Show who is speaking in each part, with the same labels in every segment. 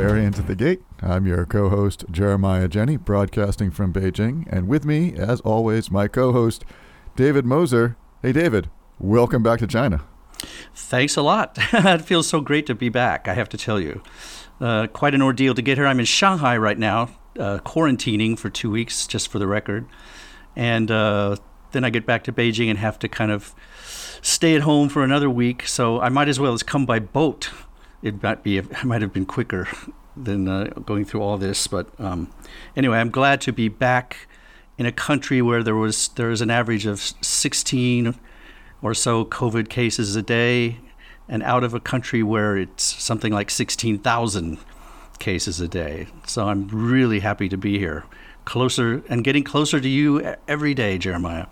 Speaker 1: Barbarians at the Gate. I'm your co host, Jeremiah Jenne, broadcasting from Beijing. And with me, as always, my co host, David Moser. Hey, David, welcome back to China.
Speaker 2: Thanks a lot. it feels so great to be back, I have to tell you. Uh, quite an ordeal to get here. I'm in Shanghai right now, uh, quarantining for two weeks, just for the record. And uh, then I get back to Beijing and have to kind of stay at home for another week. So I might as well as come by boat it might be it might have been quicker than uh, going through all this. But um, anyway, I'm glad to be back in a country where there was there is an average of 16 or so COVID cases a day, and out of a country where it's something like 16,000 cases a day. So I'm really happy to be here, closer and getting closer to you every day, Jeremiah.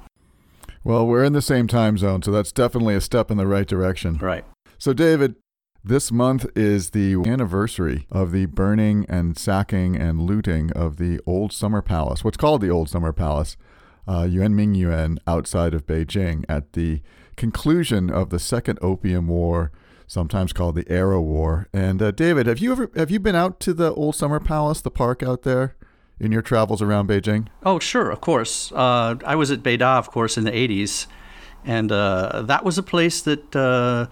Speaker 1: Well, we're in the same time zone, so that's definitely a step in the right direction.
Speaker 2: Right.
Speaker 1: So, David, this month is the anniversary of the burning and sacking and looting of the Old Summer Palace, what's called the Old Summer Palace, uh, Yuanmingyuan, outside of Beijing, at the conclusion of the Second Opium War, sometimes called the Arrow War. And uh, David, have you ever have you been out to the Old Summer Palace, the park out there? In your travels around Beijing?
Speaker 2: Oh, sure, of course. Uh, I was at Beida, of course, in the 80s. And uh, that was a place that uh,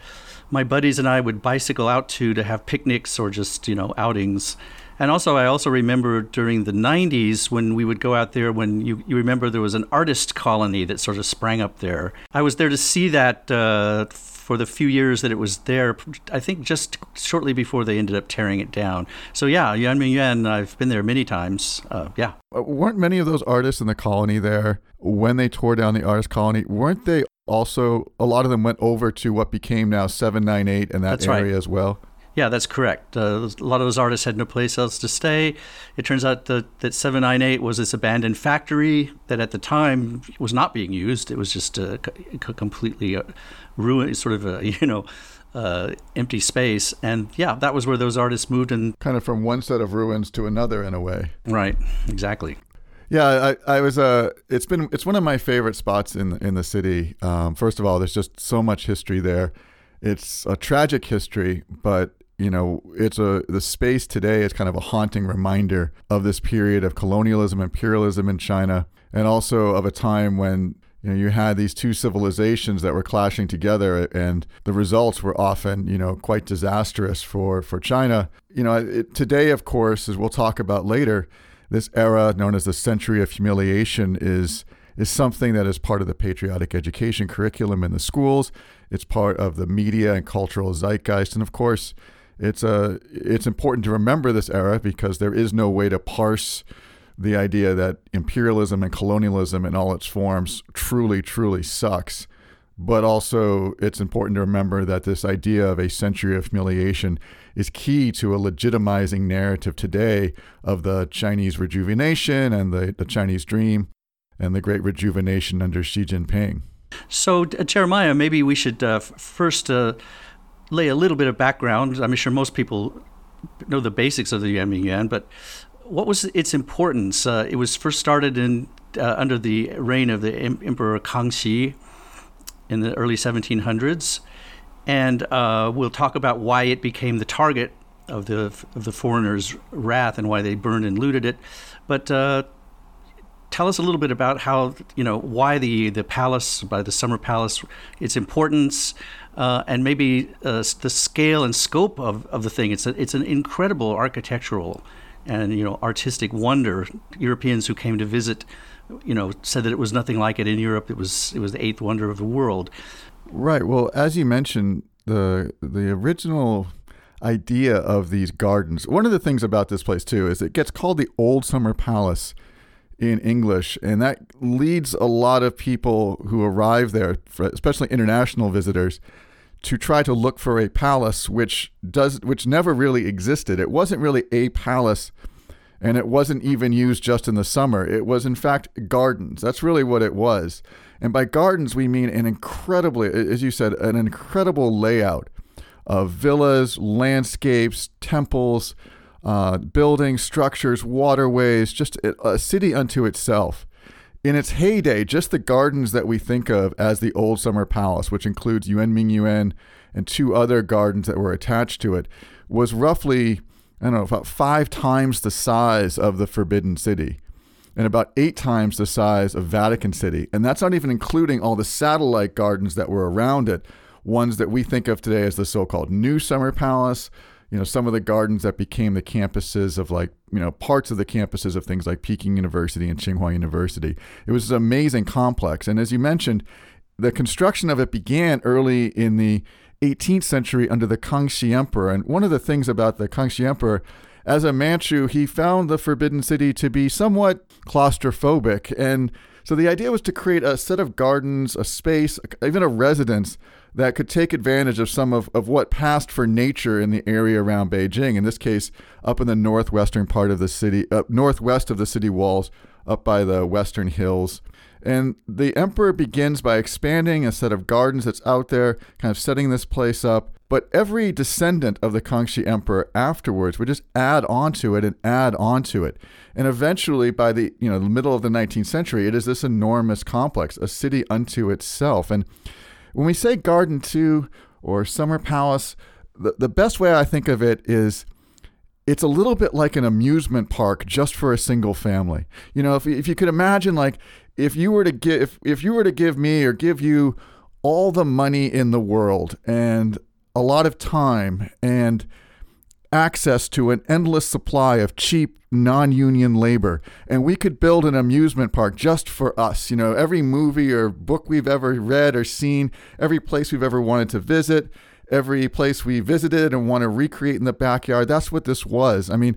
Speaker 2: my buddies and I would bicycle out to to have picnics or just you know outings. And also, I also remember during the 90s when we would go out there, when you, you remember there was an artist colony that sort of sprang up there. I was there to see that uh, for the few years that it was there, I think just shortly before they ended up tearing it down. So, yeah, Yuan I've been there many times. Uh, yeah.
Speaker 1: Uh, weren't many of those artists in the colony there when they tore down the artist colony? Weren't they also, a lot of them went over to what became now 798 and that
Speaker 2: That's
Speaker 1: area
Speaker 2: right.
Speaker 1: as well.
Speaker 2: Yeah, that's correct. Uh, a lot of those artists had no place else to stay. It turns out that, that 798 was this abandoned factory that at the time was not being used. It was just a, a completely uh, ruined, sort of a, you know, uh, empty space. And yeah, that was where those artists moved and
Speaker 1: kind of from one set of ruins to another in a way.
Speaker 2: Right, exactly.
Speaker 1: Yeah, I, I was. Uh, it's been. It's one of my favorite spots in in the city. Um, first of all, there's just so much history there. It's a tragic history, but you know, it's a the space today is kind of a haunting reminder of this period of colonialism, imperialism in China, and also of a time when you know you had these two civilizations that were clashing together, and the results were often you know quite disastrous for for China. You know, it, today, of course, as we'll talk about later this era known as the century of humiliation is is something that is part of the patriotic education curriculum in the schools. It's part of the media and cultural zeitgeist, and of course, it's a uh, it's important to remember this era because there is no way to parse the idea that imperialism and colonialism in all its forms truly truly sucks. But also, it's important to remember that this idea of a century of humiliation is key to a legitimizing narrative today of the Chinese rejuvenation and the, the Chinese dream and the great rejuvenation under Xi Jinping.
Speaker 2: So, uh, Jeremiah, maybe we should uh, first uh, lay a little bit of background. I'm sure most people know the basics of the Yuan but what was its importance? Uh, it was first started in uh, under the reign of the Emperor Kangxi in the early 1700s, and uh, we'll talk about why it became the target of the of the foreigners' wrath and why they burned and looted it. But uh, tell us a little bit about how you know why the the palace, by the summer palace, its importance. Uh, and maybe uh, the scale and scope of, of the thing. It's a, it's an incredible architectural and you know artistic wonder. Europeans who came to visit you know, said that it was nothing like it in Europe. It was it was the eighth wonder of the world.
Speaker 1: Right. Well, as you mentioned, the the original idea of these gardens. One of the things about this place too is it gets called the Old Summer Palace in English, and that leads a lot of people who arrive there, especially international visitors, to try to look for a palace which does which never really existed. It wasn't really a palace and it wasn't even used just in the summer. It was, in fact, gardens. That's really what it was. And by gardens, we mean an incredibly, as you said, an incredible layout of villas, landscapes, temples, uh, buildings, structures, waterways, just a city unto itself. In its heyday, just the gardens that we think of as the Old Summer Palace, which includes Yuan Ming Yuan and two other gardens that were attached to it, was roughly I don't know, about five times the size of the Forbidden City and about eight times the size of Vatican City. And that's not even including all the satellite gardens that were around it, ones that we think of today as the so called New Summer Palace. You know, some of the gardens that became the campuses of like, you know, parts of the campuses of things like Peking University and Tsinghua University. It was an amazing complex. And as you mentioned, the construction of it began early in the 18th century under the Kangxi Emperor. And one of the things about the Kangxi Emperor, as a Manchu, he found the Forbidden City to be somewhat claustrophobic. And so the idea was to create a set of gardens, a space, even a residence that could take advantage of some of, of what passed for nature in the area around Beijing. In this case, up in the northwestern part of the city, up northwest of the city walls, up by the western hills. And the emperor begins by expanding a set of gardens that's out there, kind of setting this place up. But every descendant of the Kangxi emperor afterwards would just add onto it and add onto it. And eventually, by the you know the middle of the 19th century, it is this enormous complex, a city unto itself. And when we say garden two or summer palace, the, the best way I think of it is it's a little bit like an amusement park just for a single family. You know, if, if you could imagine like if you were to give if, if you were to give me or give you all the money in the world and a lot of time and access to an endless supply of cheap non-union labor and we could build an amusement park just for us you know every movie or book we've ever read or seen every place we've ever wanted to visit every place we visited and want to recreate in the backyard that's what this was. I mean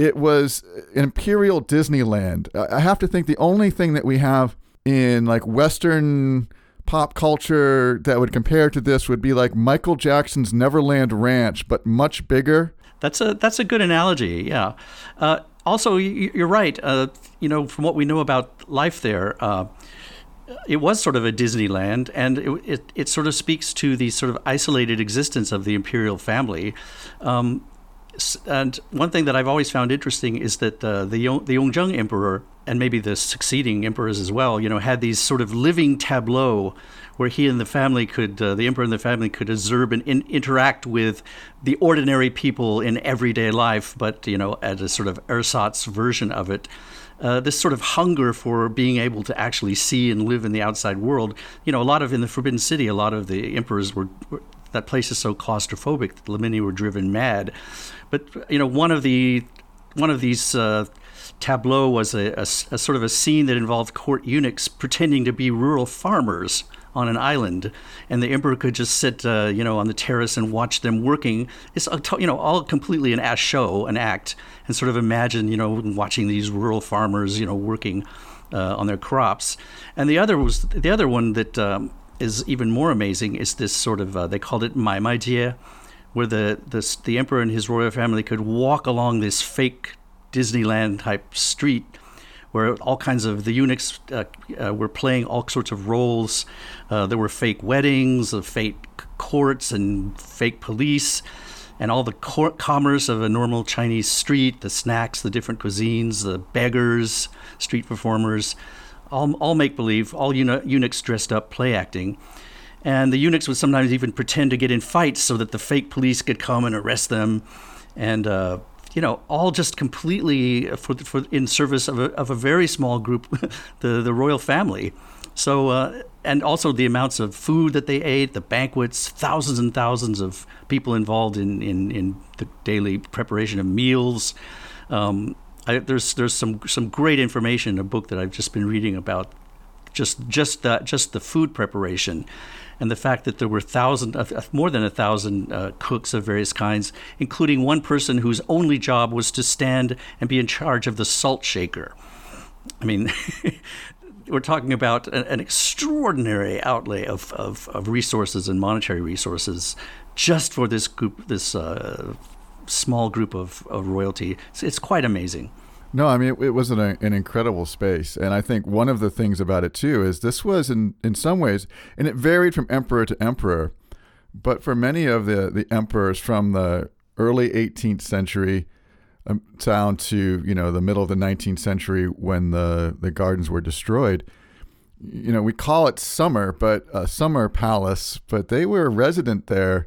Speaker 1: it was Imperial Disneyland. I have to think the only thing that we have in like Western pop culture that would compare to this would be like Michael Jackson's Neverland Ranch, but much bigger.
Speaker 2: That's a that's a good analogy. Yeah. Uh, also, you're right. Uh, you know, from what we know about life there, uh, it was sort of a Disneyland, and it, it, it sort of speaks to the sort of isolated existence of the imperial family. Um, and one thing that I've always found interesting is that uh, the the Yongzheng emperor and maybe the succeeding emperors as well, you know, had these sort of living tableau where he and the family could, uh, the emperor and the family could observe and in, interact with the ordinary people in everyday life, but you know, at a sort of ersatz version of it. Uh, this sort of hunger for being able to actually see and live in the outside world. You know, a lot of in the Forbidden City, a lot of the emperors were, were that place is so claustrophobic that many were driven mad. But you know, one of the one of these uh, tableau was a, a, a, sort of a scene that involved court eunuchs pretending to be rural farmers on an island, and the emperor could just sit, uh, you know, on the terrace and watch them working. It's you know all completely an ass show, an act, and sort of imagine you know watching these rural farmers, you know, working. Uh, on their crops, and the other was the other one that um, is even more amazing is this sort of uh, they called it Mai Jie, where the, the the emperor and his royal family could walk along this fake Disneyland type street, where all kinds of the eunuchs uh, uh, were playing all sorts of roles. Uh, there were fake weddings, of fake courts, and fake police. And all the commerce of a normal Chinese street, the snacks, the different cuisines, the beggars, street performers, all, all make believe, all eunuchs dressed up, play acting. And the eunuchs would sometimes even pretend to get in fights so that the fake police could come and arrest them. And, uh, you know, all just completely for, for in service of a, of a very small group, the, the royal family. So, uh, and also the amounts of food that they ate, the banquets, thousands and thousands of people involved in, in, in the daily preparation of meals. Um, I, there's there's some some great information in a book that I've just been reading about just just that just the food preparation and the fact that there were thousand uh, more than a thousand uh, cooks of various kinds including one person whose only job was to stand and be in charge of the salt shaker i mean we're talking about an, an extraordinary outlay of, of, of, resources and monetary resources just for this group this uh, small group of, of royalty. It's, it's quite amazing.
Speaker 1: No, I mean, it, it was an, an incredible space. And I think one of the things about it, too, is this was, in, in some ways, and it varied from emperor to emperor, but for many of the, the emperors from the early 18th century um, down to, you know, the middle of the 19th century when the, the gardens were destroyed, you know, we call it summer, but a summer palace, but they were resident there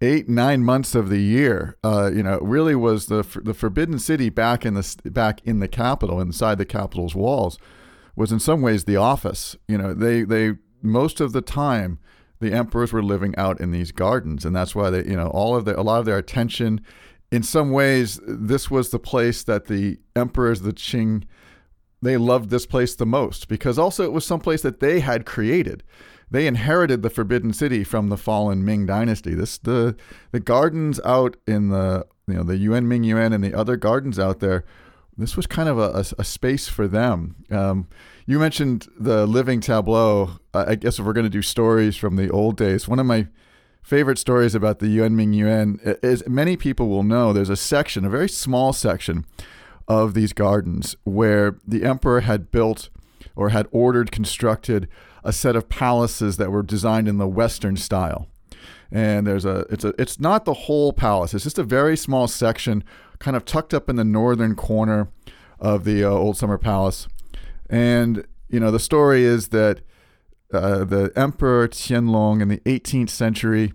Speaker 1: eight nine months of the year. Uh, you know, really was the the Forbidden City back in the back in the capital, inside the capital's walls, was in some ways the office. You know, they they most of the time the emperors were living out in these gardens, and that's why they you know all of their a lot of their attention. In some ways, this was the place that the emperors, the Qing, they loved this place the most because also it was some place that they had created they inherited the Forbidden City from the fallen Ming Dynasty. This the the gardens out in the you know the Yuan Ming Yuan and the other gardens out there. This was kind of a, a, a space for them. Um, you mentioned the living tableau. I guess if we're going to do stories from the old days, one of my favorite stories about the Yuan Ming Yuan is many people will know there's a section, a very small section of these gardens where the emperor had built or had ordered constructed a set of palaces that were designed in the Western style. And there's a it's a it's not the whole palace. It's just a very small section, kind of tucked up in the northern corner of the uh, Old Summer Palace. And you know the story is that uh, the Emperor Qianlong in the 18th century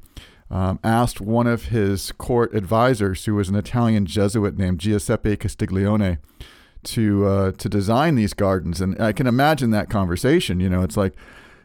Speaker 1: um, asked one of his court advisors, who was an Italian Jesuit named Giuseppe Castiglione, to uh, to design these gardens. And I can imagine that conversation. You know, it's like,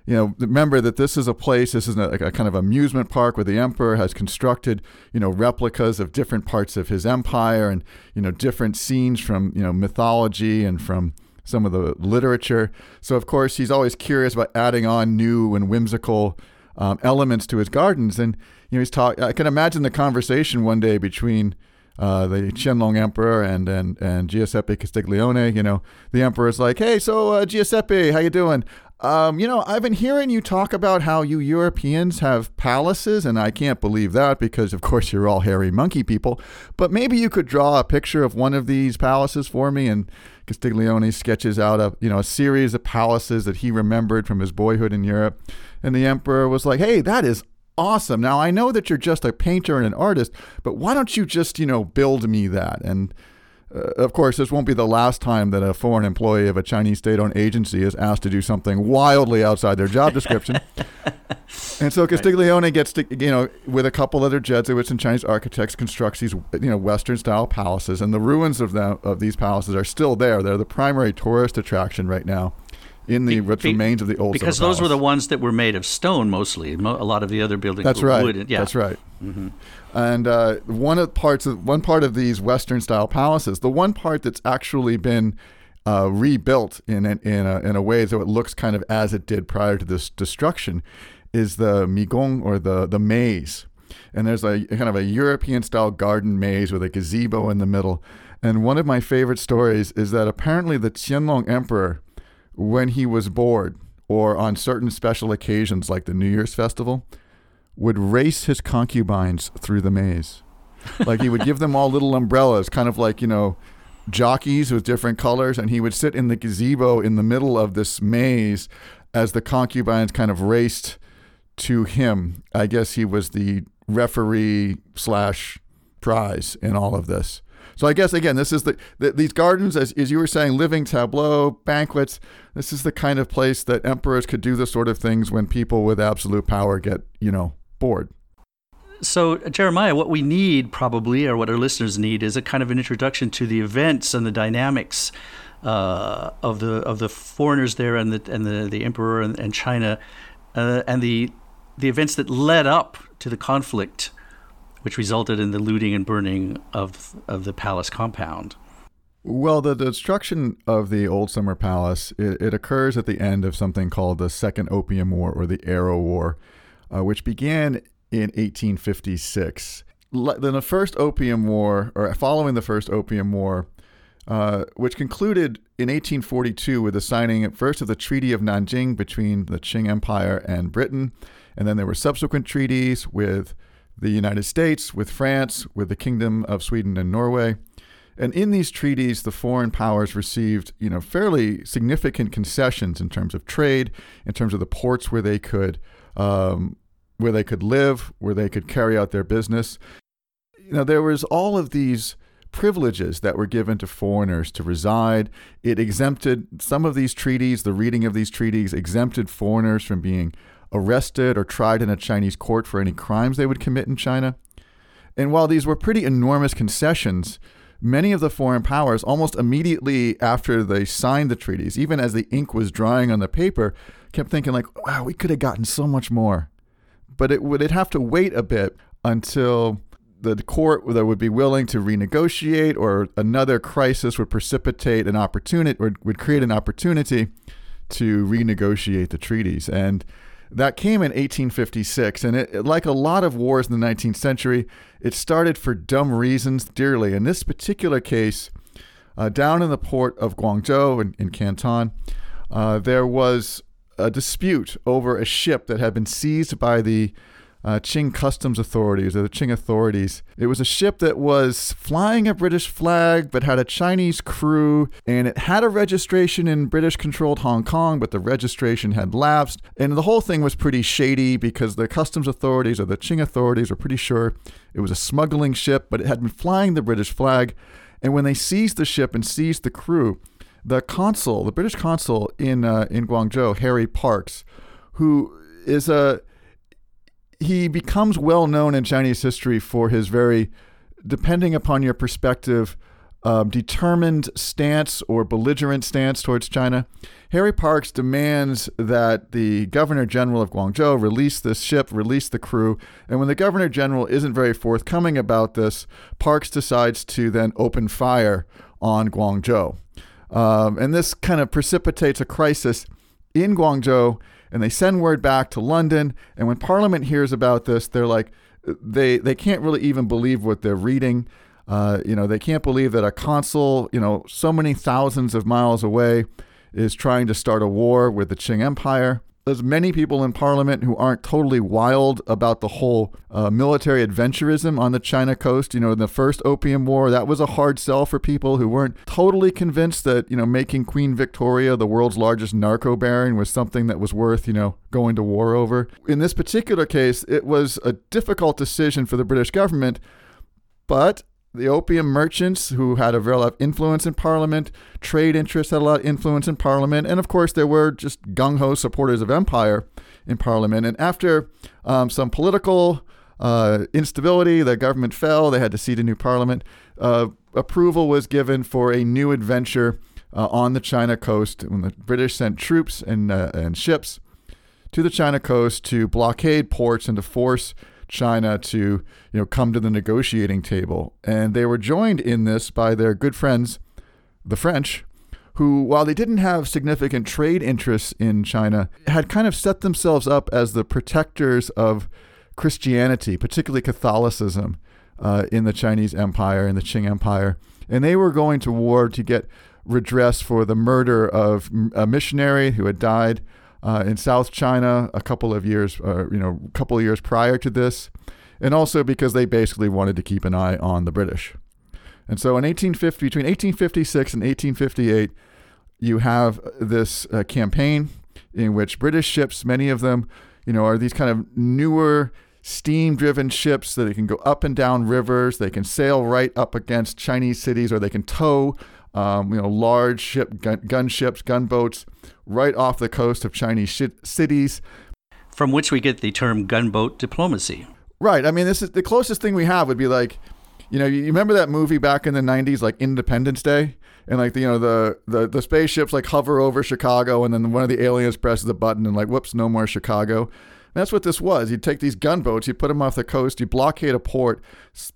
Speaker 1: you know, remember that this is a place, this is a, a, kind of amusement park where the emperor has constructed, you know, replicas of different parts of his empire and, you know, different scenes from, you know, mythology and from some of the literature. So, of course, he's always curious about adding on new and whimsical um, elements to his gardens. And, you know, he's talking, I can imagine the conversation one day between, uh, the Qianlong Emperor and, and and Giuseppe Castiglione. You know, the Emperor is like, "Hey, so uh, Giuseppe, how you doing? Um, you know, I've been hearing you talk about how you Europeans have palaces, and I can't believe that because, of course, you're all hairy monkey people. But maybe you could draw a picture of one of these palaces for me." And Castiglione sketches out a you know a series of palaces that he remembered from his boyhood in Europe, and the Emperor was like, "Hey, that is awesome. Now I know that you're just a painter and an artist, but why don't you just, you know, build me that? And uh, of course, this won't be the last time that a foreign employee of a Chinese state-owned agency is asked to do something wildly outside their job description. and so Castiglione gets to, you know, with a couple other Jesuits and Chinese architects, constructs these, you know, Western-style palaces, and the ruins of them of these palaces are still there. They're the primary tourist attraction right now in the what remains of the old
Speaker 2: because
Speaker 1: those
Speaker 2: were the ones that were made of stone mostly. A lot of the other buildings
Speaker 1: that's
Speaker 2: were
Speaker 1: right.
Speaker 2: wood. Yeah.
Speaker 1: That's right. Mm-hmm. And uh, one of parts of one part of these Western style palaces, the one part that's actually been uh, rebuilt in a, in a, in a way so it looks kind of as it did prior to this destruction, is the Migong or the the maze. And there's a kind of a European style garden maze with a gazebo in the middle. And one of my favorite stories is that apparently the Qianlong Emperor when he was bored or on certain special occasions like the New Year's festival, would race his concubines through the maze. Like he would give them all little umbrellas, kind of like, you know, jockeys with different colors, and he would sit in the gazebo in the middle of this maze as the concubines kind of raced to him. I guess he was the referee slash prize in all of this. So I guess again, this is the, the these gardens, as, as you were saying, living tableau, banquets. This is the kind of place that emperors could do the sort of things when people with absolute power get, you know, bored.
Speaker 2: So, Jeremiah, what we need probably, or what our listeners need, is a kind of an introduction to the events and the dynamics uh, of the of the foreigners there and the and the, the emperor and, and China, uh, and the the events that led up to the conflict which resulted in the looting and burning of of the palace compound.
Speaker 1: Well, the destruction of the Old Summer Palace it, it occurs at the end of something called the Second Opium War or the Arrow War, uh, which began in 1856. Then the First Opium War, or following the First Opium War, uh, which concluded in 1842 with the signing at first of the Treaty of Nanjing between the Qing Empire and Britain, and then there were subsequent treaties with the United States, with France, with the Kingdom of Sweden and Norway. And in these treaties, the foreign powers received, you know, fairly significant concessions in terms of trade, in terms of the ports where they could, um, where they could live, where they could carry out their business. You know, there was all of these privileges that were given to foreigners to reside. It exempted some of these treaties. The reading of these treaties exempted foreigners from being arrested or tried in a Chinese court for any crimes they would commit in China. And while these were pretty enormous concessions, many of the foreign powers, almost immediately after they signed the treaties, even as the ink was drying on the paper, kept thinking like, "Wow, we could have gotten so much more." But it would it have to wait a bit until the court that would be willing to renegotiate or another crisis would precipitate an opportunity or would create an opportunity to renegotiate the treaties. And that came in 1856. And it, like a lot of wars in the 19th century, it started for dumb reasons dearly. In this particular case, uh, down in the port of Guangzhou in, in Canton, uh, there was a dispute over a ship that had been seized by the uh, Qing customs authorities or the Qing authorities. It was a ship that was flying a British flag but had a Chinese crew, and it had a registration in British controlled Hong Kong, but the registration had lapsed. And the whole thing was pretty shady because the customs authorities or the Qing authorities were pretty sure it was a smuggling ship, but it had been flying the British flag. And when they seized the ship and seized the crew, the consul, the British consul in uh, in Guangzhou, Harry Parkes, who is a he becomes well known in Chinese history for his very, depending upon your perspective, um, determined stance or belligerent stance towards China. Harry Parkes demands that the Governor General of Guangzhou release this ship, release the crew. And when the Governor General isn't very forthcoming about this, Parkes decides to then open fire on Guangzhou. Um, and this kind of precipitates a crisis in Guangzhou and they send word back to London. And when Parliament hears about this, they're like, they they can't really even believe what they're reading. Uh, you know, they can't believe that a consul, you know, so many thousands of miles away, is trying to start a war with the Qing Empire there's many people in parliament who aren't totally wild about the whole uh, military adventurism on the China coast. You know, in the first Opium War, that was a hard sell for people who weren't totally convinced that, you know, making Queen Victoria the world's largest narco baron was something that was worth, you know, going to war over. In this particular case, it was a difficult decision for the British government, but the opium merchants who had a very lot of influence in parliament, trade interests had a lot of influence in parliament, and of course there were just gung ho supporters of empire in parliament. And after um, some political uh, instability, the government fell, they had to seat a new parliament. Uh, approval was given for a new adventure uh, on the China coast when the British sent troops and, uh, and ships to the China coast to blockade ports and to force China to, you know, come to the negotiating table. And they were joined in this by their good friends, the French, who, while they didn't have significant trade interests in China, had kind of set themselves up as the protectors of Christianity, particularly Catholicism, uh, in the Chinese Empire, in the Qing Empire. And they were going to war to get redress for the murder of a missionary who had died uh, in South China a couple of years, uh, you know, couple of years prior to this, and also because they basically wanted to keep an eye on the British. And so in 1850, between 1856 and 1858, you have this uh, campaign in which British ships, many of them, you know, are these kind of newer steam-driven ships that can go up and down rivers. They can sail right up against Chinese cities, or they can tow, um, you know, large ship gun, gunships, gunboats right off the coast of Chinese sh- cities.
Speaker 2: From which we get the term gunboat diplomacy.
Speaker 1: Right. I mean, this is the closest thing we have would be like, you know, you remember that movie back in the '90s, like Independence Day, and like the, you know the the the spaceships like hover over Chicago, and then one of the aliens presses a button, and like, whoops, no more Chicago. That's what this was. You'd take these gunboats, you'd put them off the coast, you blockade a port,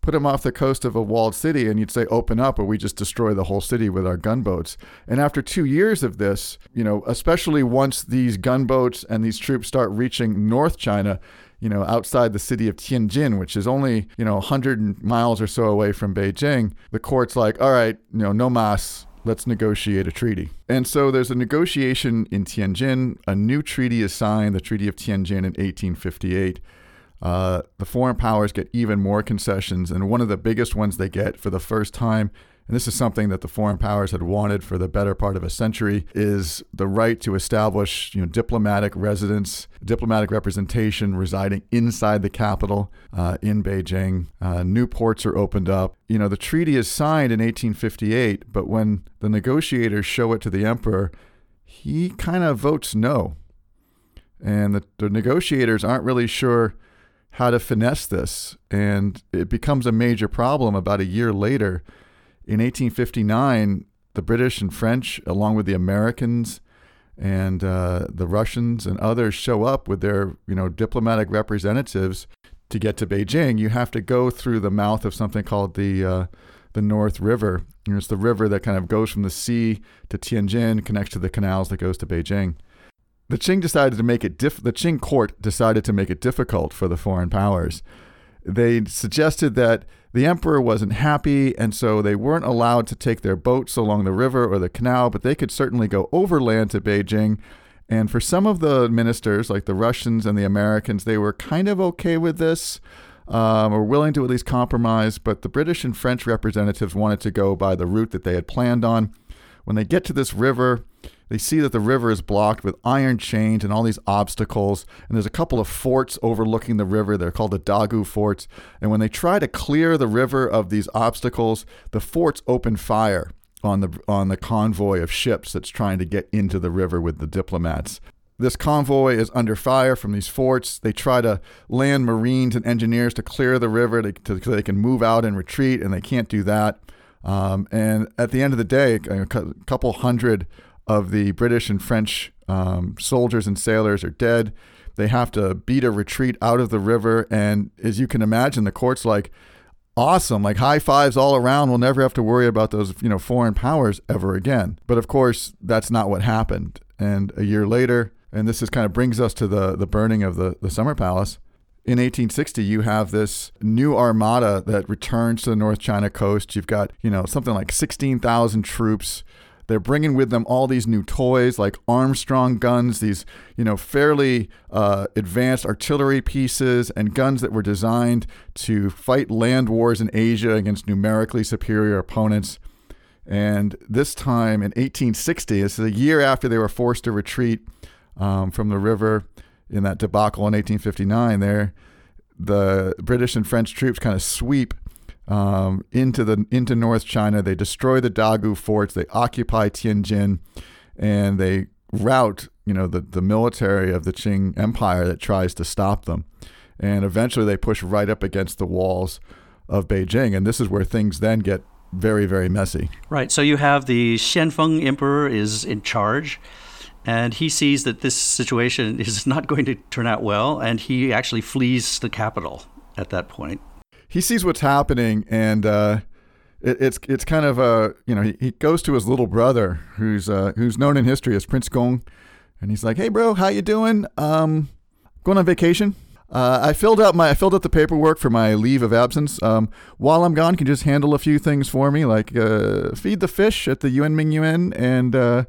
Speaker 1: put them off the coast of a walled city, and you'd say, open up, or we just destroy the whole city with our gunboats. And after two years of this, you know, especially once these gunboats and these troops start reaching North China, you know, outside the city of Tianjin, which is only, you know, 100 miles or so away from Beijing, the court's like, all right, you know, no mas, let's negotiate a treaty. And so there's a negotiation in Tianjin. A new treaty is signed, the Treaty of Tianjin in 1858. Uh, the foreign powers get even more concessions, and one of the biggest ones they get for the first time and this is something that the foreign powers had wanted for the better part of a century, is the right to establish you know, diplomatic residence, diplomatic representation residing inside the capital uh, in Beijing. Uh, new ports are opened up. You know, the treaty is signed in 1858, but when the negotiators show it to the emperor, he kind of votes no. And the, the negotiators aren't really sure how to finesse this. And it becomes a major problem about a year later. In 1859, the British and French, along with the Americans and uh, the Russians and others, show up with their you know diplomatic representatives to get to Beijing. You have to go through the mouth of something called the uh, the North River. It's the river that kind of goes from the sea to Tianjin, connects to the canals that goes to Beijing. The Qing decided to make it diff- the Qing court decided to make it difficult for the foreign powers. They suggested that the emperor wasn't happy, and so they weren't allowed to take their boats along the river or the canal, but they could certainly go overland to Beijing. And for some of the ministers, like the Russians and the Americans, they were kind of okay with this um, or willing to at least compromise, but the British and French representatives wanted to go by the route that they had planned on. When they get to this river, they see that the river is blocked with iron chains and all these obstacles. And there's a couple of forts overlooking the river. They're called the Dagu forts. And when they try to clear the river of these obstacles, the forts open fire on the on the convoy of ships that's trying to get into the river with the diplomats. This convoy is under fire from these forts. They try to land marines and engineers to clear the river to, to, so they can move out and retreat, and they can't do that. Um, and at the end of the day, a couple hundred of the British and French um, soldiers and sailors are dead. They have to beat a retreat out of the river. And as you can imagine, the court's like, awesome, like high fives all around. We'll never have to worry about those, you know, foreign powers ever again. But of course, that's not what happened. And a year later, and this is kind of brings us to the the burning of the the summer palace. In 1860, you have this new armada that returns to the North China coast. You've got, you know, something like 16,000 troops. They're bringing with them all these new toys like Armstrong guns, these, you know, fairly uh, advanced artillery pieces and guns that were designed to fight land wars in Asia against numerically superior opponents. And this time in 1860, this is a year after they were forced to retreat, um, from the river in that debacle in 1859 there the british and french troops kind of sweep um, into the into north china they destroy the dagu forts they occupy tianjin and they rout you know the, the military of the qing empire that tries to stop them and eventually they push right up against the walls of beijing and this is where things then get very very messy
Speaker 2: right so you have the xianfeng emperor is in charge and he sees that this situation is not going to turn out well, and he actually flees the capital at that point.
Speaker 1: He sees what's happening, and uh, it, it's it's kind of a you know he, he goes to his little brother who's uh, who's known in history as Prince Gong, and he's like, "Hey, bro, how you doing? Um, going on vacation?" Uh, I filled out my I filled out the paperwork for my leave of absence. Um, while I'm gone, can you just handle a few things for me, like uh, feed the fish at the Yuan Ming Yuan and uh,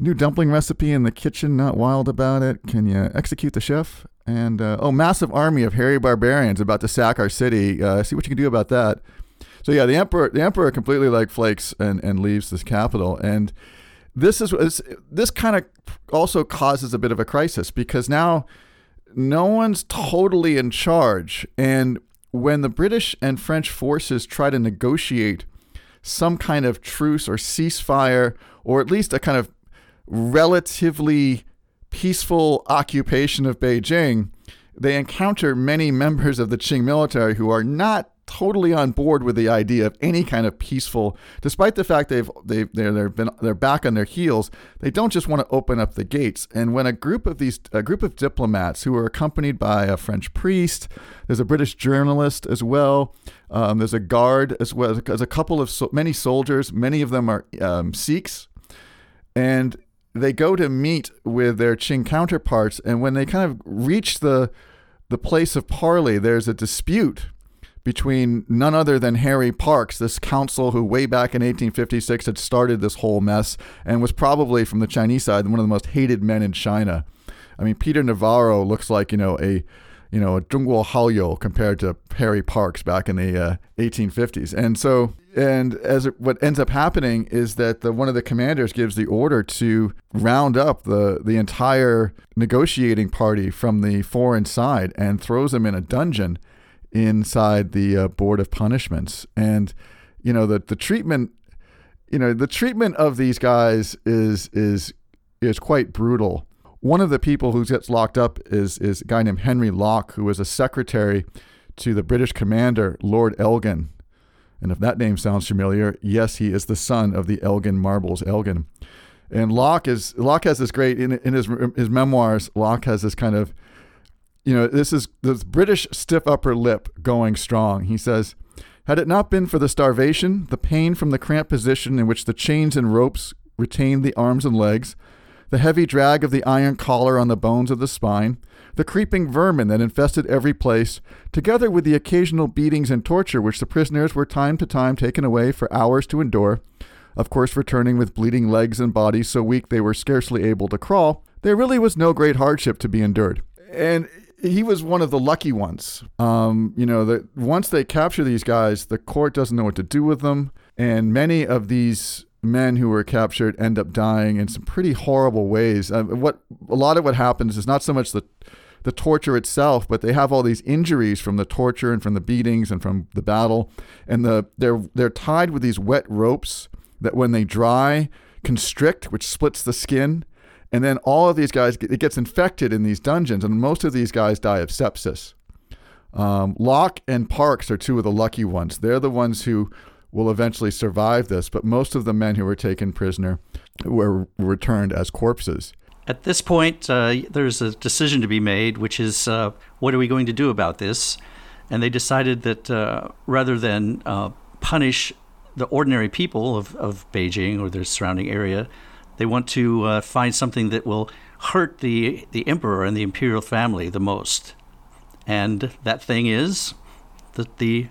Speaker 1: New dumpling recipe in the kitchen, not wild about it. Can you execute the chef? And uh, oh, massive army of hairy barbarians about to sack our city. Uh, see what you can do about that. So yeah, the emperor, the emperor completely like flakes and and leaves this capital. And this is this, this kind of also causes a bit of a crisis because now no one's totally in charge. And when the British and French forces try to negotiate some kind of truce or ceasefire, or at least a kind of relatively peaceful occupation of Beijing, they encounter many members of the Qing military who are not totally on board with the idea of any kind of peaceful despite the fact they've they've they're they're been they're back on their heels they don't just want to open up the gates. And when a group of these a group of diplomats who are accompanied by a French priest there's a British journalist as well um, there's a guard as well as a couple of so, many soldiers many of them are um, Sikhs. And they go to meet with their Qing counterparts, and when they kind of reach the the place of parley, there's a dispute between none other than Harry Parkes, this counsel who way back in 1856 had started this whole mess and was probably from the Chinese side one of the most hated men in China. I mean, Peter Navarro looks like, you know, a you know, a Zhongguo Haoyou compared to Harry Parkes back in the uh, 1850s. And so, and as it, what ends up happening is that the, one of the commanders gives the order to round up the, the entire negotiating party from the foreign side and throws them in a dungeon inside the uh, Board of Punishments. And, you know, the, the treatment, you know, the treatment of these guys is, is, is quite brutal one of the people who gets locked up is is a guy named Henry Loch, who was a secretary to the British commander Lord Elgin. And if that name sounds familiar, yes, he is the son of the Elgin Marbles Elgin. And Loch is Loch has this great in, in his his memoirs. Loch has this kind of, you know, this is this British stiff upper lip going strong. He says, "Had it not been for the starvation, the pain from the cramped position in which the chains and ropes retained the arms and legs, the heavy drag of the iron collar on the bones of the spine, the creeping vermin that infested every place, together with the occasional beatings and torture which the prisoners were time to time taken away for hours to endure." of course, returning with bleeding legs and bodies so weak they were scarcely able to crawl, there really was no great hardship to be endured. And he was one of the lucky ones. Um, you know, that once they capture these guys, the court doesn't know what to do with them. And many of these men who were captured end up dying in some pretty horrible ways. Uh, what a lot of what happens is not so much the the torture itself, but they have all these injuries from the torture and from the beatings and from the battle, and the they're they're tied with these wet ropes that when they dry, constrict, which splits the skin. And then all of these guys, it gets infected in these dungeons, and most of these guys die of sepsis. Um, Loch and Parkes are two of the lucky ones. They're the ones who will eventually survive this, but most of the men who were taken prisoner were returned as corpses.
Speaker 2: At this point, uh, there's a decision to be made, which is uh, what are we going to do about this? And they decided that uh, rather than uh, punish the ordinary people of, of Beijing or their surrounding area. They want to uh, find something that will hurt the, the emperor and the imperial family the most. And that thing is that the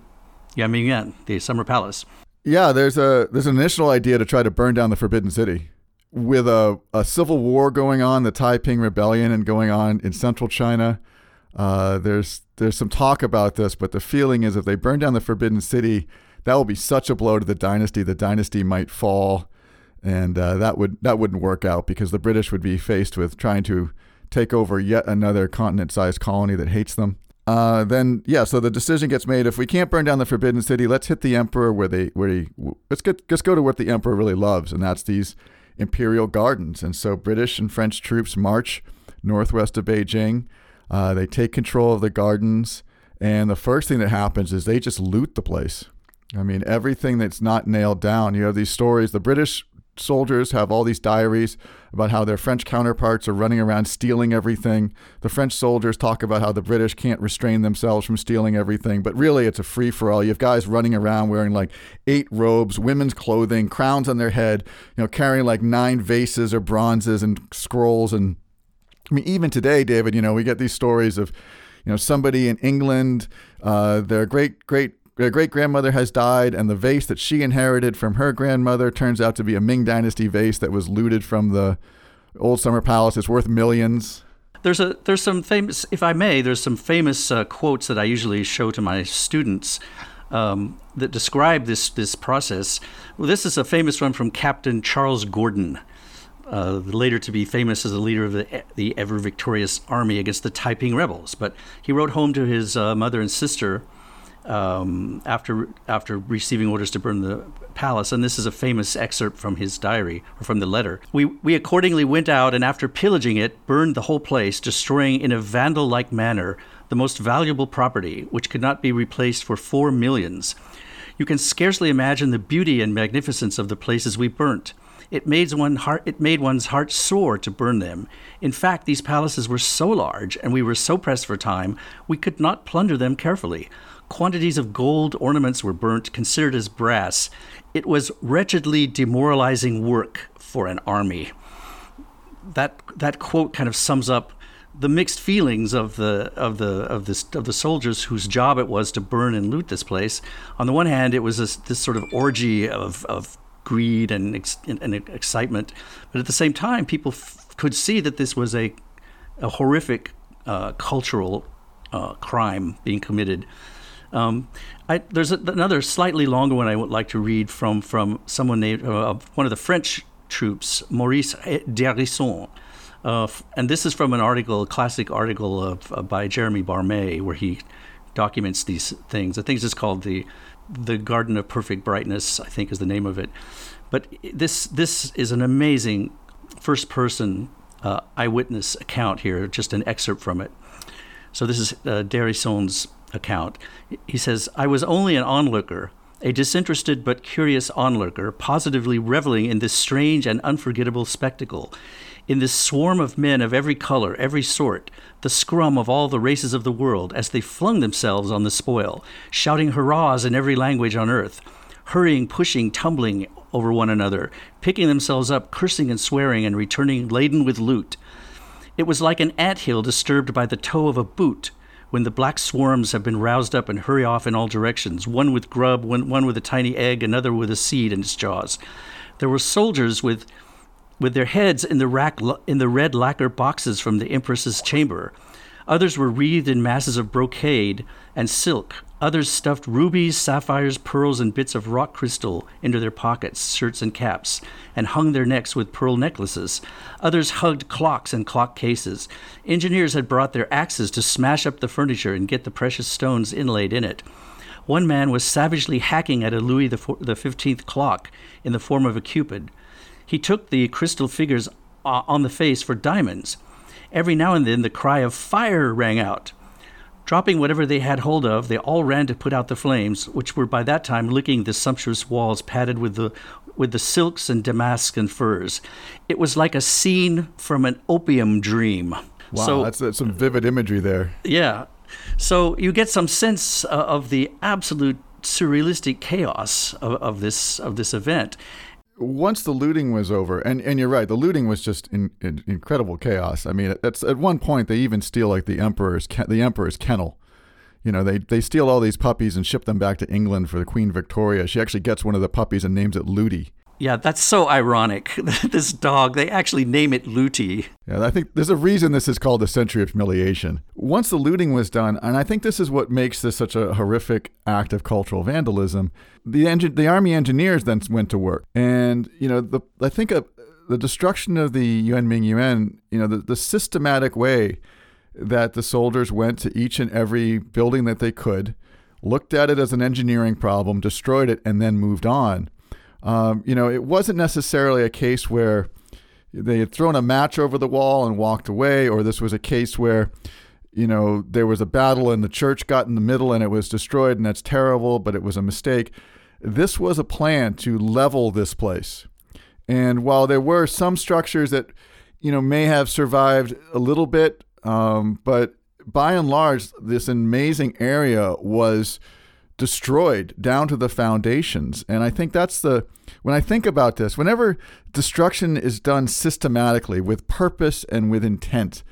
Speaker 2: Yuanmingyuan, the summer palace.
Speaker 1: Yeah, there's a there's an initial idea to try to burn down the Forbidden City. With a, a civil war going on, the Taiping Rebellion, and going on in central China, uh, there's there's some talk about this, but the feeling is if they burn down the Forbidden City, that will be such a blow to the dynasty. The dynasty might fall, and uh, that would that wouldn't work out because the British would be faced with trying to take over yet another continent-sized colony that hates them. Uh, then yeah, so the decision gets made: if we can't burn down the Forbidden City, let's hit the Emperor where they where he let's get let's go to what the Emperor really loves, and that's these imperial gardens. And so British and French troops march northwest of Beijing. Uh, they take control of the gardens, and the first thing that happens is they just loot the place. I mean, everything that's not nailed down. You have these stories. The British soldiers have all these diaries about how their French counterparts are running around stealing everything. The French soldiers talk about how the British can't restrain themselves from stealing everything, but really it's a free for all. You have guys running around wearing like eight robes, women's clothing, crowns on their head, you know, carrying like nine vases or bronzes and scrolls and I mean even today, David, you know, we get these stories of you know somebody in England, uh, their great great great grandmother has died, and the vase that she inherited from her grandmother turns out to be a Ming Dynasty vase that was looted from the old summer palace. It's worth millions.
Speaker 2: There's a there's some famous, if I may, there's some famous uh, quotes that I usually show to my students um, that describe this this process. Well, this is a famous one from Captain Charles Gordon. Uh, later to be famous as the leader of the, the ever victorious army against the Taiping rebels. But he wrote home to his uh, mother and sister um, after after receiving orders to burn the palace, and this is a famous excerpt from his diary or from the letter. We we accordingly went out and after pillaging it, burned the whole place, destroying in a vandal-like manner the most valuable property, which could not be replaced for four millions. You can scarcely imagine the beauty and magnificence of the places we burnt. It made, one heart, it made one's heart sore to burn them. In fact, these palaces were so large, and we were so pressed for time, we could not plunder them carefully. Quantities of gold ornaments were burnt, considered as brass. It was wretchedly demoralizing work for an army. That that quote kind of sums up the mixed feelings of the of the of this of the soldiers whose job it was to burn and loot this place. On the one hand, it was this, this sort of orgy of, of greed and, and, and excitement, but at the same time, people f- could see that this was a a horrific uh, cultural uh, crime being committed. Um, I, there's a, another slightly longer one I would like to read from from someone named uh, one of the French troops, Maurice d'Hérisson. Uh, and this is from an article, a classic article of, uh, by Geremie Barmé, where he documents these things. I think it's called the the Garden of Perfect Brightness. I think is the name of it. But this this is an amazing first person uh, eyewitness account here, just an excerpt from it. So this is uh, account. He says, I was only an onlooker, a disinterested but curious onlooker, positively reveling in this strange and unforgettable spectacle. In this swarm of men of every color, every sort, the scrum of all the races of the world, as they flung themselves on the spoil, shouting hurrahs in every language on earth, hurrying, pushing, tumbling over one another, picking themselves up, cursing and swearing, and returning laden with loot. It was like an ant hill disturbed by the toe of a boot, when the black swarms have been roused up and hurry off in all directions, one with grub, one, one with a tiny egg, another with a seed in its jaws. There were soldiers with with their heads in the, rack, in the red lacquer boxes from the Empress's chamber. Others were wreathed in masses of brocade and silk. Others stuffed rubies, sapphires, pearls, and bits of rock crystal into their pockets, shirts, and caps, and hung their necks with pearl necklaces. Others hugged clocks and clock cases. Engineers had brought their axes to smash up the furniture and get the precious stones inlaid in it. One man was savagely hacking at a Louis XV clock in the form of a cupid. He took the crystal figures uh, on the face for diamonds. Every now and then the cry of fire rang out. Dropping whatever they had hold of, they all ran to put out the flames, which were by that time licking the sumptuous walls padded with the with the silks and damasks and furs. It was like a scene from an opium dream.
Speaker 1: Wow, so, that's, that's some vivid imagery there.
Speaker 2: Yeah. So you get some sense uh, of the absolute surrealistic chaos of, of this of this event
Speaker 1: once the looting was over, and, and you're right, the looting was just in, in, incredible chaos. I mean, it's at one point they even steal like the emperor's the emperor's kennel. You know, they they steal all these puppies and ship them back to England for the Queen Victoria. She actually gets one of the puppies and names it Looty.
Speaker 2: Yeah, that's so ironic. this dog, they actually name it Looty.
Speaker 1: Yeah, I think there's a reason this is called the Century of Humiliation. Once the looting was done, and I think this is what makes this such a horrific act of cultural vandalism, the engin- the army engineers then went to work. And, you know, the I think a, the destruction of the Yuanmingyuan, you know, the, the systematic way that the soldiers went to each and every building that they could, looked at it as an engineering problem, destroyed it, and then moved on um, you know, it wasn't necessarily a case where they had thrown a match over the wall and walked away, or this was a case where, you know, there was a battle and the church got in the middle and it was destroyed, and that's terrible, but it was a mistake. This was a plan to level this place. And while there were some structures that, you know, may have survived a little bit, um, but by and large, this amazing area was destroyed down to the foundations. And I think that's the, when I think about this, whenever destruction is done systematically with purpose and with intent,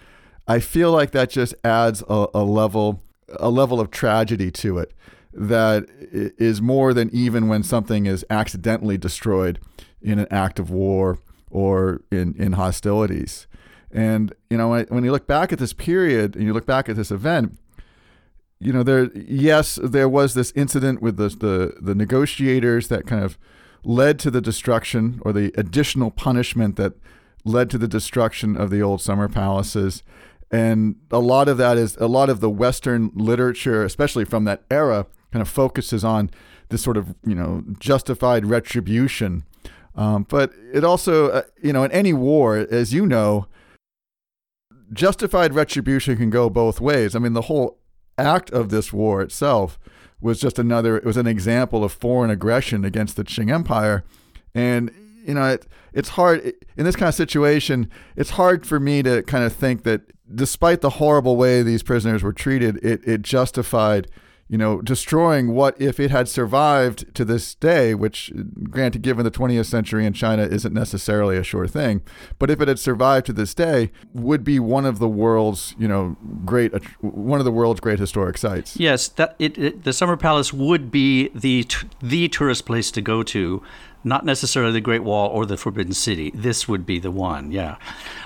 Speaker 1: I feel like that just adds a, a level, a level of tragedy to it that is more than even when something is accidentally destroyed in an act of war or in, in hostilities. And, you know, when you look back at this period and you look back at this event, you know, there yes, there was this incident with the, the the negotiators that kind of led to the destruction or the additional punishment that led to the destruction of the old summer palaces. And a lot of that is a lot of the Western literature, especially from that era, kind of focuses on this sort of you know justified retribution. Um, but it also, uh, you know, in any war, as you know, justified retribution can go both ways. I mean, the whole act of this war itself was just another, it was an example of foreign aggression against the Qing Empire. And, you know, it, it's hard in this kind of situation, it's hard for me to kind of think that despite the horrible way these prisoners were treated, it, it justified you know, destroying what if it had survived to this day, which, granted, given the 20th century in China, isn't necessarily a sure thing, but if it had survived to this day, would be one of the world's, you know, great, uh, one of the world's great historic sites.
Speaker 2: Yes, that it, it the Summer Palace would be the the tourist place to go to. Not necessarily the Great Wall or the Forbidden City. This would be the one. Yeah,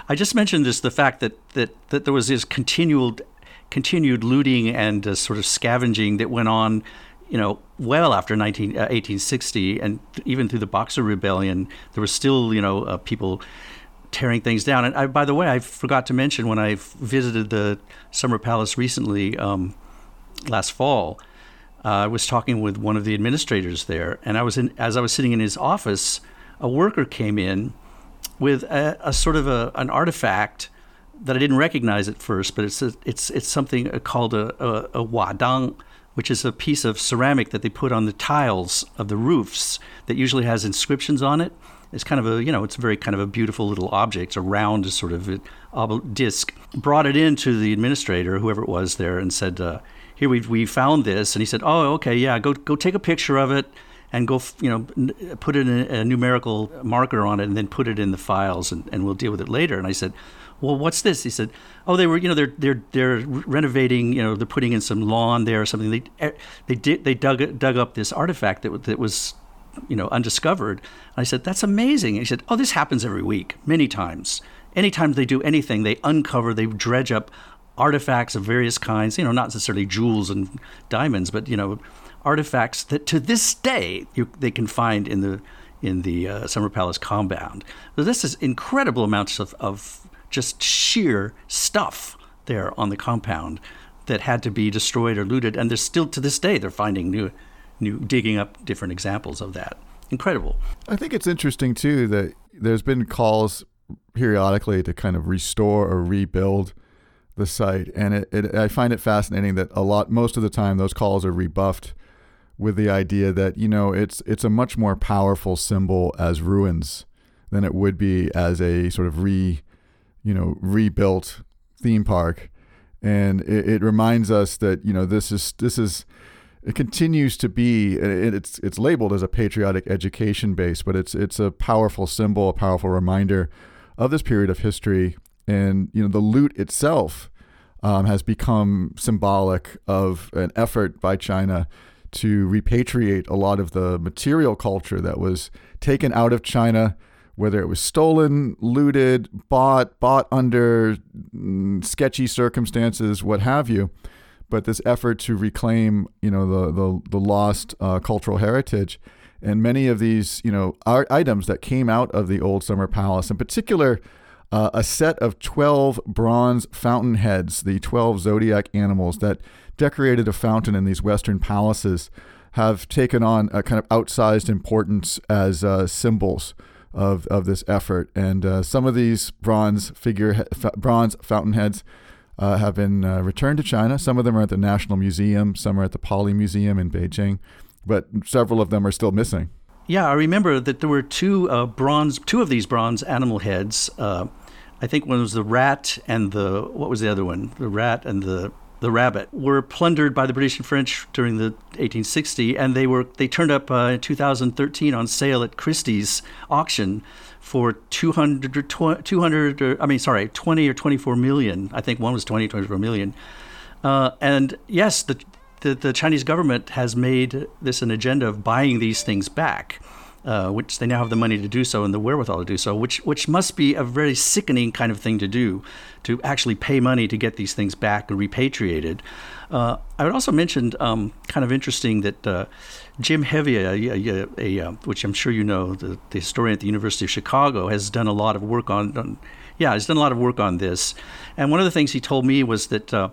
Speaker 2: I just mentioned this the fact that that that there was this continual continued looting and uh, sort of scavenging that went on, you know, well after 19, uh, 1860, and even through the Boxer Rebellion, there were still, you know, uh, people tearing things down. And I, by the way, I forgot to mention when I visited the Summer Palace recently, um, last fall, uh, I was talking with one of the administrators there, and I was in as I was sitting in his office, a worker came in with a, a sort of a, an artifact that I didn't recognize at first, but it's a, it's it's something called a, a, a wadang, which is a piece of ceramic that they put on the tiles of the roofs that usually has inscriptions on it. It's kind of a you know it's a very kind of a beautiful little object, it's a round sort of disc. Brought it in to the administrator, whoever it was there, and said, uh, "Here we we found this," and he said, "Oh, okay, yeah, go go take a picture of it." and go, you know, put in a, numerical marker on it and then put it in the files and, and we'll deal with it later. And I said, well, what's this? He said, oh, they were, you know, they're they're they're renovating, you know, they're putting in some lawn there or something. They eh, they did they dug dug up this artifact that that was, you know, undiscovered. And I said, that's amazing. And he said, oh, this happens every week, many times. Anytime they do anything, they uncover, they dredge up artifacts of various kinds. You know, not necessarily jewels and diamonds, but you know, artifacts that to this day you, they can find in the in the uh, Summer Palace compound. So this is incredible amounts of, of just sheer stuff there on the compound that had to be destroyed or looted, and there's still to this day they're finding new, new digging up different examples of that. Incredible.
Speaker 1: I think it's interesting too that there's been calls periodically to kind of restore or rebuild the site, and it, it, I find it fascinating that a lot, most of the time, those calls are rebuffed with the idea that you know it's it's a much more powerful symbol as ruins than it would be as a sort of re you know, rebuilt theme park. And it, it reminds us that, you know, this is, this is, it continues to be it's it's labeled as a patriotic education base but it's it's a powerful symbol a powerful reminder of this period of history and you know the loot itself um, has become symbolic of an effort by China to repatriate a lot of the material culture that was taken out of China whether it was stolen, looted, bought, bought under mm, sketchy circumstances, what have you. But this effort to reclaim, you know, the the, the lost uh, cultural heritage, and many of these, you know, art items that came out of the old Summer Palace, in particular, uh, a set of 12 bronze fountain heads, the 12 zodiac animals that decorated a fountain in these Western palaces, have taken on a kind of outsized importance as uh, symbols of, of this effort. And uh, some of these bronze figure bronze fountainheads uh, have been uh, returned to China. Some of them are at the National Museum. Some are at the Poly Museum in Beijing, but several of them are still missing.
Speaker 2: Yeah, I remember that there were two uh, bronze, two of these bronze animal heads. Uh, I think one was the rat and the what was the other one? The rat and the the rabbit were plundered by the British and French during the 1860, and they were they turned up uh, in 2013 on sale at Christie's auction for 200, 200 or, I mean, sorry, 20 or 24 million. I think one was 20, 24 million. Uh, and yes, the, the, the Chinese government has made this an agenda of buying these things back uh, which they now have the money to do so and the wherewithal to do so, which which must be a very sickening kind of thing to do, to actually pay money to get these things back and repatriated. Uh, I would also mention, um, kind of interesting that uh, Jim Hevia, a, a, a, which I'm sure you know, the, the, historian at the University of Chicago, has done a lot of work on, on, yeah, he's done a lot of work on this. And one of the things he told me was that uh,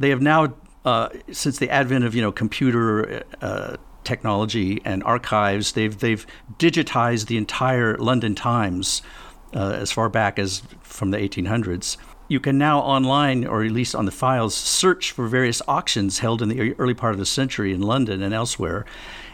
Speaker 2: they have now uh, since the advent of you know computer uh, technology and archives. They've they've digitized the entire London Times uh, as far back as from the 1800s. You can now online, or at least on the files, search for various auctions held in the early part of the century in London and elsewhere,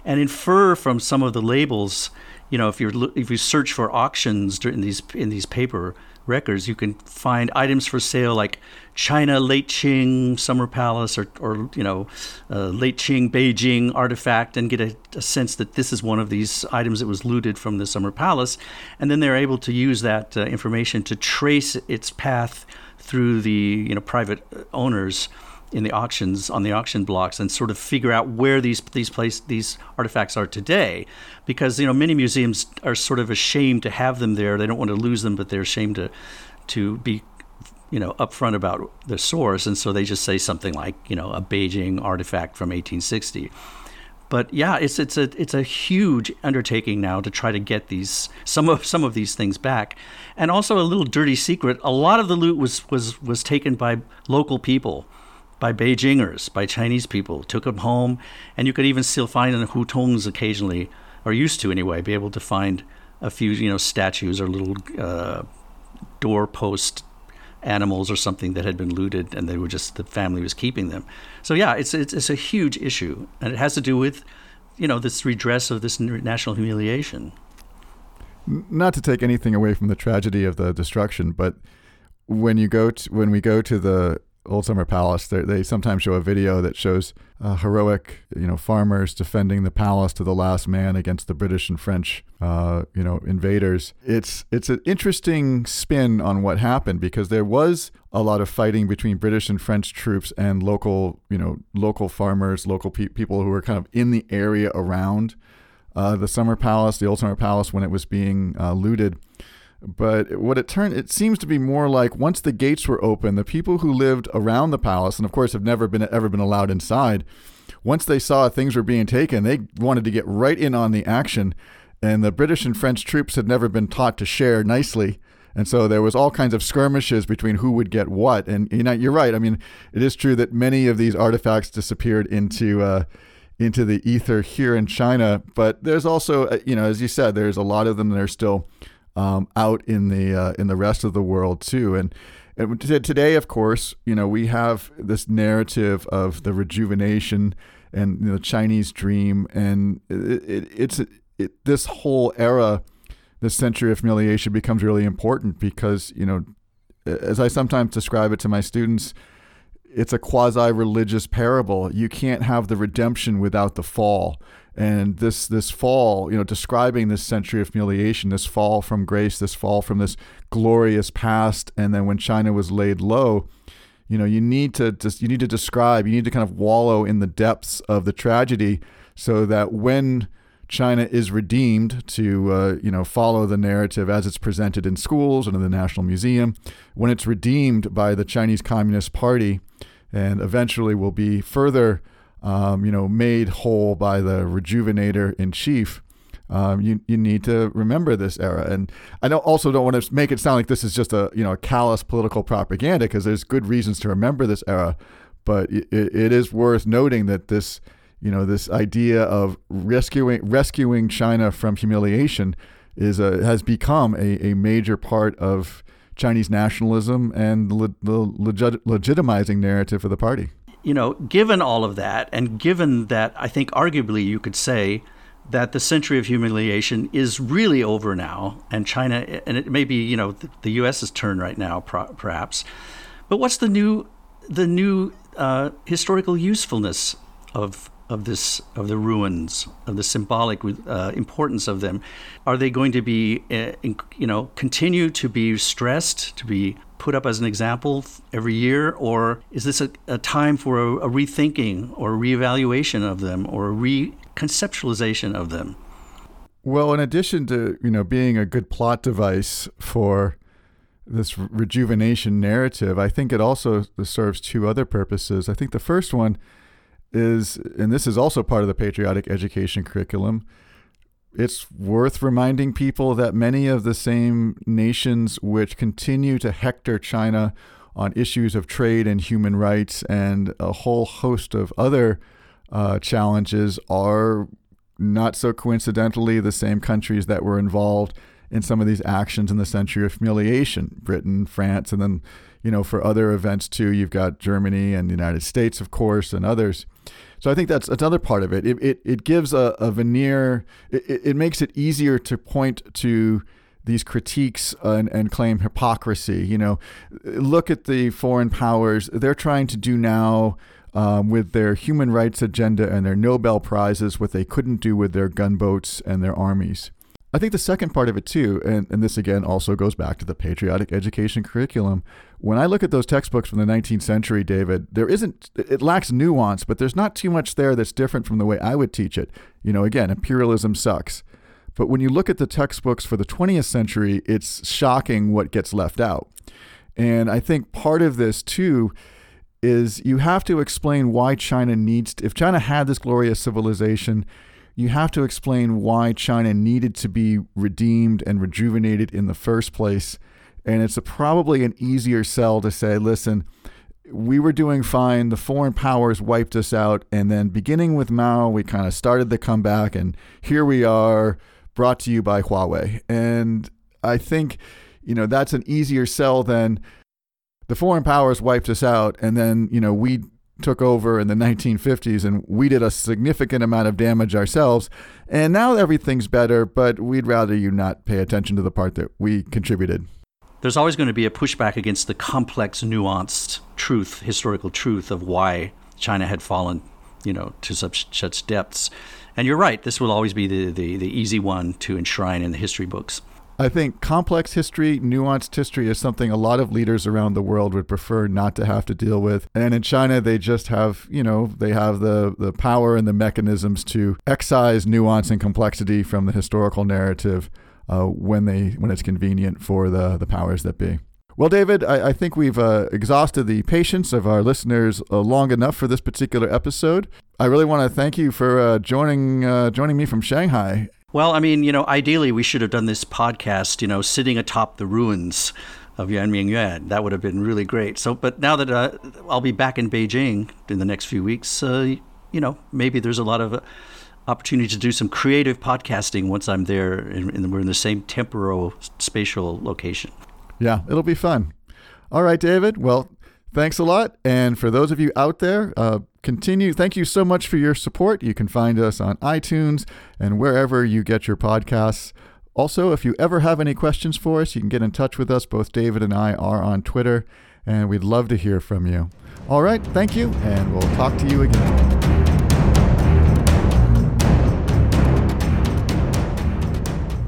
Speaker 2: and infer from some of the labels. You know, if you if you search for auctions in these in these paper records, you can find items for sale like China late Qing Summer Palace or, or you know, uh, late Qing Beijing artifact and get a, a, sense that this is one of these items that was looted from the Summer Palace. And then they're able to use that uh, information to trace its path through the you know private owners in the auctions on the auction blocks and sort of figure out where these these place these artifacts are today because you know many museums are sort of ashamed to have them there they don't want to lose them but they're ashamed to to be you know upfront about the source and so they just say something like you know a Beijing artifact from 1860 but yeah it's it's a it's a huge undertaking now to try to get these some of some of these things back. And also a little dirty secret a lot of the loot was was was taken by local people by Beijingers, by Chinese people, took them home, and you could even still find in hutongs occasionally, or used to anyway, be able to find a few you know statues or little uh, doorpost animals or something that had been looted, and they were just the family was keeping them. So yeah, it's it's, it's a huge issue, and it has to do with you know this redress of this national humiliation.
Speaker 1: Not to take anything away from the tragedy of the destruction, but when you go to, when we go to the Old Summer Palace, they sometimes show a video that shows uh, heroic, you know, farmers defending the palace to the last man against the British and French, uh, you know, invaders. It's it's an interesting spin on what happened because there was a lot of fighting between British and French troops and local, you know, local farmers, local pe- people who were kind of in the area around uh, the Summer Palace, the Old Summer Palace, when it was being uh, looted. But what it turned, it seems to be more like once the gates were open, the people who lived around the palace, and of course have never been ever been allowed inside, once they saw things were being taken, they wanted to get right in on the action. And the British and French troops had never been taught to share nicely. And so there was all kinds of skirmishes between who would get what. And you know, you're right. I mean, it is true that many of these artifacts disappeared into uh, into the ether here in China. But there's also, uh, you know, as you said, there's a lot of them that are still um, out in the uh, in the rest of the world too. And, and today, of course, you know we have this narrative of the rejuvenation and you know, the Chinese dream, and it, it, it's it, this whole era, this century of humiliation, becomes really important because you know, as I sometimes describe it to my students. It's a quasi religious parable. You can't have the redemption without the fall and this this fall you know describing this century of humiliation this fall from grace this fall from this glorious past and then when china was laid low you know you need to just you need to describe you need to kind of wallow in the depths of the tragedy so that when China is redeemed to uh, you know follow the narrative as it's presented in schools and in the National Museum when it's redeemed by the Chinese Communist Party and eventually will be further um, you know, made whole by the rejuvenator in chief. Um, you you need to remember this era, and I don't also don't want to make it sound like this is just a you know a callous political propaganda because there's good reasons to remember this era, but it, it is worth noting that this you know this idea of rescuing rescuing China from humiliation is a, has become a, a major part of Chinese nationalism and the, legit, legitimizing narrative for the party
Speaker 2: you know, given all of that, and given that I think arguably you could say that the century of humiliation is really over now, and China, and it may be, you know, the, U.S.'s turn right now, perhaps. But what's the new, the new uh, historical usefulness of of this of the ruins of the symbolic uh, importance of them are they going to be uh, you know continue to be stressed to be put up as an example every year? Or is this a, a time for a, a, rethinking or reevaluation of them or a reconceptualization of them?
Speaker 1: Well in addition to you know being a good plot device for this rejuvenation narrative i think it also serves two other purposes. I think the first one is, and this is also part of the patriotic education curriculum, it's worth reminding people that many of the same nations which continue to hector China on issues of trade and human rights and a whole host of other uh, challenges are not so coincidentally the same countries that were involved in some of these actions in the century of humiliation Britain, France, and then, you know, for other events too, you've got Germany and the United States, of course, and others. So I think that's another part of it. It, it, it gives a, a veneer, it, it makes it easier to point to these critiques and, and claim hypocrisy. You know, look at the foreign powers. They're trying to do now um, with their human rights agenda and their Nobel Prizes what they couldn't do with their gunboats and their armies. I think the second part of it too, and, and this again also goes back to the patriotic education curriculum. When I look at those textbooks from the 19th century, David, there isn't, it lacks nuance, but there's not too much there that's different from the way I would teach it. You know, again, imperialism sucks. But when you look at the textbooks for the 20th century, it's shocking what gets left out. And I think part of this too is you have to explain why China needs, to, if China had this glorious civilization, you have to explain why China needed to be redeemed and rejuvenated in the first place. And it's probably an easier sell to say, listen, we were doing fine. The foreign powers wiped us out. And then beginning with Mao, we kind of started the comeback. And here we are brought to you by Huawei. And I think, you know, that's an easier sell than the foreign powers wiped us out and then, you know, we took over in the 1950s and we did a significant amount of damage ourselves. And now everything's better, but we'd rather you not pay attention to the part that we contributed.
Speaker 2: There's always going to be a pushback against the complex, nuanced truth, historical truth of why China had fallen, you know, to such such depths. And you're right, this will always be the, the, the easy one to enshrine in the history books.
Speaker 1: I think complex history, nuanced history is something a lot of leaders around the world would prefer not to have to deal with. And in China, they just have, you know, they have the, the power and the mechanisms to excise nuance and complexity from the historical narrative uh, when they when it's convenient for the, the powers that be. Well, David, I, I think we've uh, exhausted the patience of our listeners uh, long enough for this particular episode. I really want to thank you for uh, joining uh, joining me from Shanghai.
Speaker 2: Well, I mean, you know, ideally we should have done this podcast, you know, sitting atop the ruins of Yuan. That would have been really great. So, but now that uh, I'll be back in Beijing in the next few weeks, you know, maybe there's a lot of opportunity to do some creative podcasting once I'm there and, we're in the same temporal spatial location.
Speaker 1: Yeah, it'll be fun. All right, David. Well, thanks a lot. And for those of you out there, uh, continue. Thank you so much for your support. You can find us on iTunes and wherever you get your podcasts. Also, if you ever have any questions for us, you can get in touch with us. Both David and I are on Twitter, and we'd love to hear from you. All right, thank you, and we'll talk to you again.